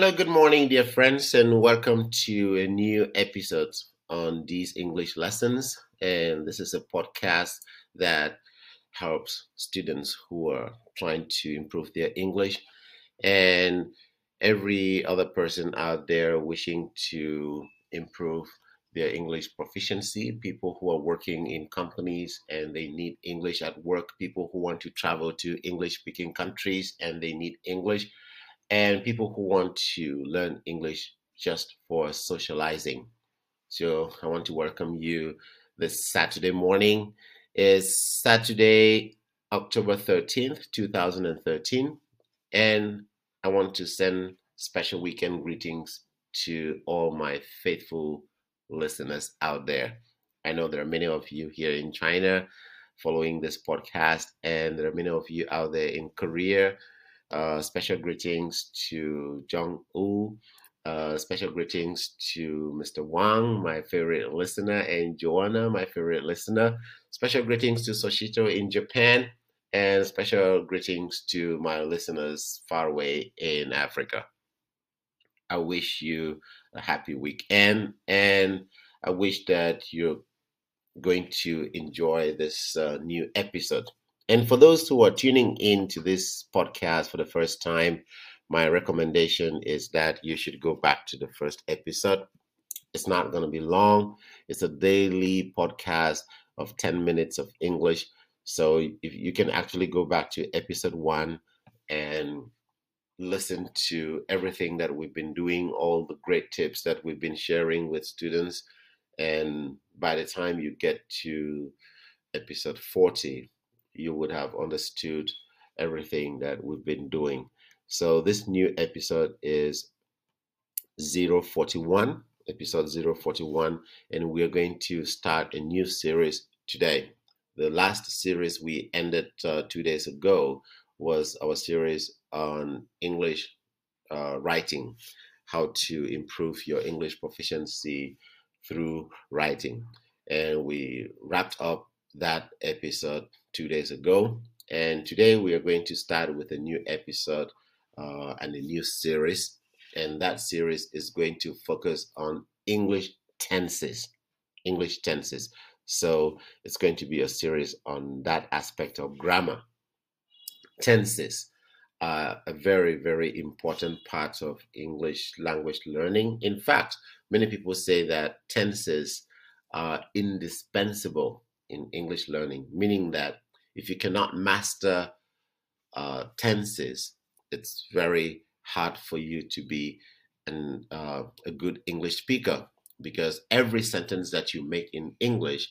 Hello, good morning, dear friends, and welcome to a new episode on these English lessons. And this is a podcast that helps students who are trying to improve their English and every other person out there wishing to improve their English proficiency, people who are working in companies and they need English at work, people who want to travel to English speaking countries and they need English and people who want to learn English just for socializing. So I want to welcome you this Saturday morning. Is Saturday, October 13th, 2013. And I want to send special weekend greetings to all my faithful listeners out there. I know there are many of you here in China following this podcast, and there are many of you out there in Korea uh, special greetings to Jong U. Uh, special greetings to Mr. Wang, my favorite listener, and Joanna, my favorite listener. Special greetings to Soshito in Japan, and special greetings to my listeners far away in Africa. I wish you a happy weekend, and I wish that you're going to enjoy this uh, new episode. And for those who are tuning in to this podcast for the first time, my recommendation is that you should go back to the first episode. It's not going to be long, it's a daily podcast of 10 minutes of English. So if you can actually go back to episode one and listen to everything that we've been doing, all the great tips that we've been sharing with students. And by the time you get to episode 40, you would have understood everything that we've been doing. So this new episode is 041, episode 041, and we're going to start a new series today. The last series we ended uh, two days ago was our series on English uh, writing, how to improve your English proficiency through writing. And we wrapped up that episode two days ago. And today we are going to start with a new episode uh, and a new series. And that series is going to focus on English tenses. English tenses. So it's going to be a series on that aspect of grammar. Tenses are a very, very important part of English language learning. In fact, many people say that tenses are indispensable in English learning, meaning that if you cannot master uh, tenses, it's very hard for you to be an, uh, a good English speaker because every sentence that you make in English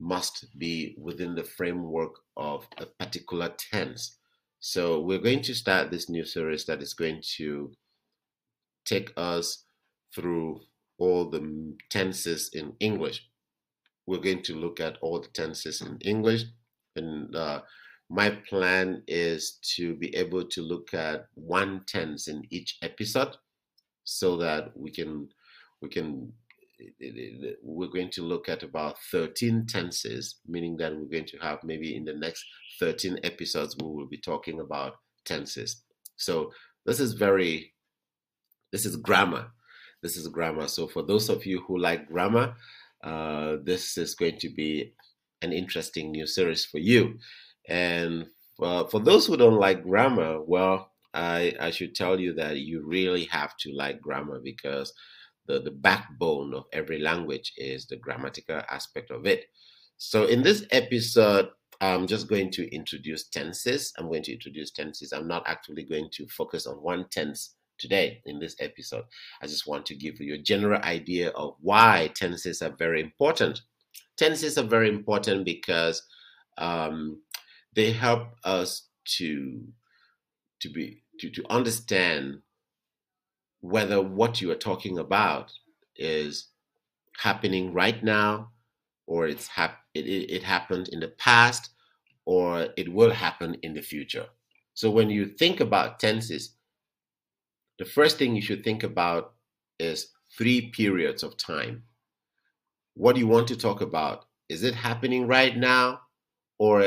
must be within the framework of a particular tense. So we're going to start this new series that is going to take us through all the tenses in English we're going to look at all the tenses in English. And uh, my plan is to be able to look at one tense in each episode so that we can we can we're going to look at about 13 tenses meaning that we're going to have maybe in the next 13 episodes we will be talking about tenses. So this is very this is grammar. This is grammar. So for those of you who like grammar uh, this is going to be an interesting new series for you. And uh, for those who don't like grammar, well, I, I should tell you that you really have to like grammar because the, the backbone of every language is the grammatical aspect of it. So, in this episode, I'm just going to introduce tenses. I'm going to introduce tenses. I'm not actually going to focus on one tense today in this episode. I just want to give you a general idea of why tenses are very important. Tenses are very important because um, they help us to to be to, to understand whether what you are talking about is happening right now or it's hap- it, it, it happened in the past or it will happen in the future. So when you think about tenses, the first thing you should think about is three periods of time. What do you want to talk about? Is it happening right now or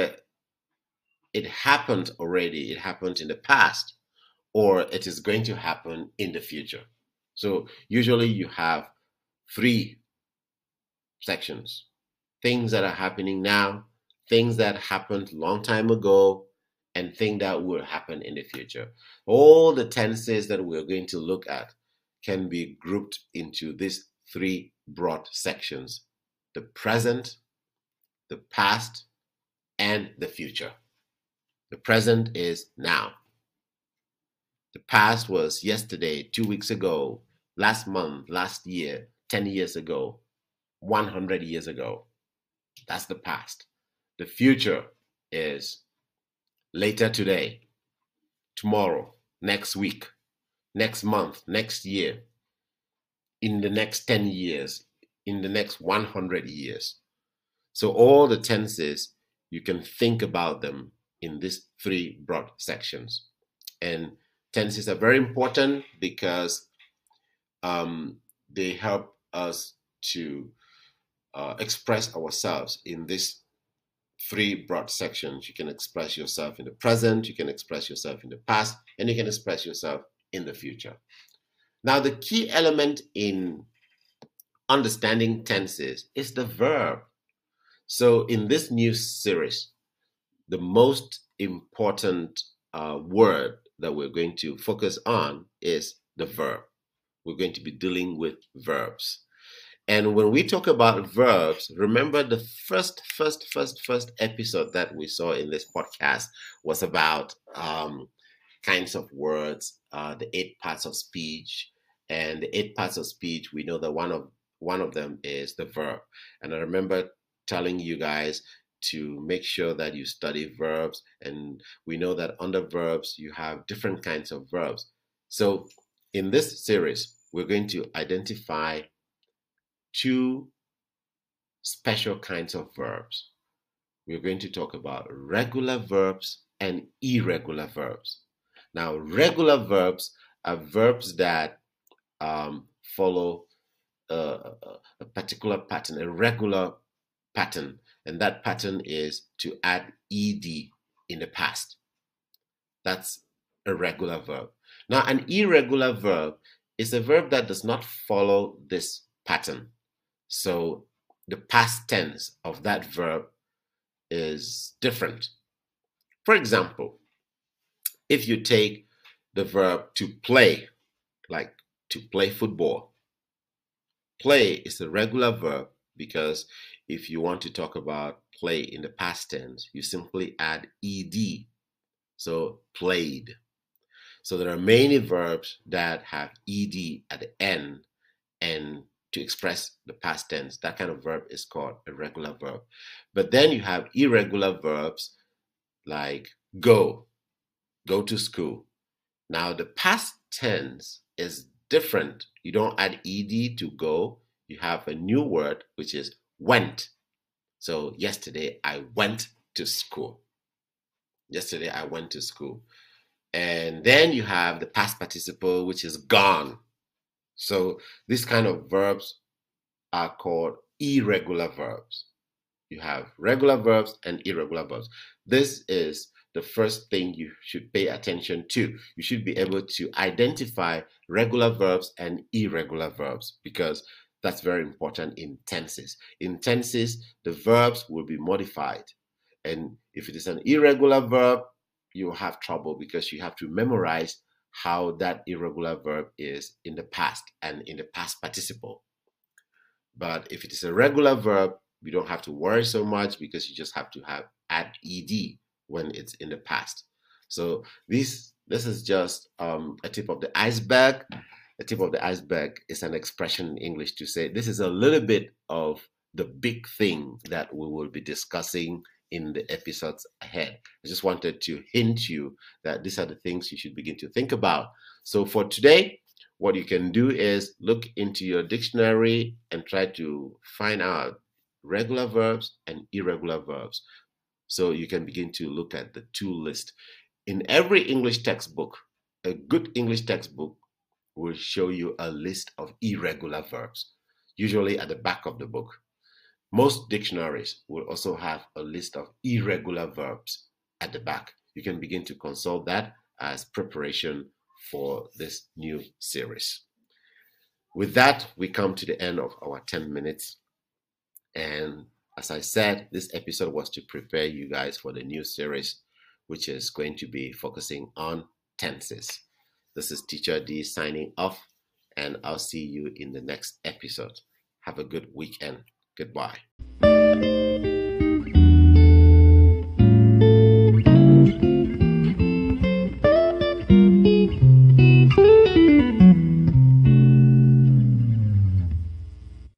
it happened already? It happened in the past or it is going to happen in the future. So usually you have three sections things that are happening now, things that happened long time ago, and things that will happen in the future. All the tenses that we're going to look at can be grouped into these three broad sections the present, the past, and the future. The present is now. The past was yesterday, two weeks ago, last month, last year, 10 years ago, 100 years ago. That's the past. The future is later today, tomorrow, next week, next month, next year, in the next 10 years, in the next 100 years. So, all the tenses, you can think about them in these three broad sections. And tenses are very important because um, they help us to uh, express ourselves in these three broad sections. You can express yourself in the present, you can express yourself in the past, and you can express yourself in the future. Now, the key element in understanding tenses is the verb. So, in this new series, the most important uh, word that we're going to focus on is the verb. We're going to be dealing with verbs. And when we talk about verbs, remember the first, first, first, first episode that we saw in this podcast was about um, kinds of words, uh, the eight parts of speech, and the eight parts of speech. We know that one of one of them is the verb, and I remember telling you guys to make sure that you study verbs, and we know that under verbs you have different kinds of verbs. So in this series, we're going to identify two special kinds of verbs. We're going to talk about regular verbs and irregular verbs. Now, regular verbs are verbs that um, follow a, a particular pattern, a regular pattern, and that pattern is to add ed in the past. That's a regular verb. Now, an irregular verb is a verb that does not follow this pattern. So the past tense of that verb is different. For example, if you take the verb to play, like to play football, play is a regular verb because if you want to talk about play in the past tense, you simply add ed. So played. So there are many verbs that have ed at the end and to express the past tense. That kind of verb is called a regular verb. But then you have irregular verbs like go, go to school. Now, the past tense is different. You don't add ed to go, you have a new word which is went. So, yesterday I went to school. Yesterday I went to school. And then you have the past participle, which is gone. So these kind of verbs are called irregular verbs. You have regular verbs and irregular verbs. This is the first thing you should pay attention to. You should be able to identify regular verbs and irregular verbs because that's very important in tenses. In tenses, the verbs will be modified. And if it is an irregular verb, you'll have trouble because you have to memorize how that irregular verb is in the past and in the past participle. But if it is a regular verb, you don't have to worry so much because you just have to have add ed when it's in the past. So this this is just um, a tip of the iceberg. A tip of the iceberg is an expression in English to say this is a little bit of the big thing that we will be discussing in the episodes ahead. I just wanted to hint you that these are the things you should begin to think about. So for today, what you can do is look into your dictionary and try to find out regular verbs and irregular verbs. So you can begin to look at the two list. In every English textbook, a good English textbook will show you a list of irregular verbs, usually at the back of the book. Most dictionaries will also have a list of irregular verbs at the back. You can begin to consult that as preparation for this new series. With that, we come to the end of our 10 minutes. And as I said, this episode was to prepare you guys for the new series, which is going to be focusing on tenses. This is Teacher D signing off, and I'll see you in the next episode. Have a good weekend. Goodbye.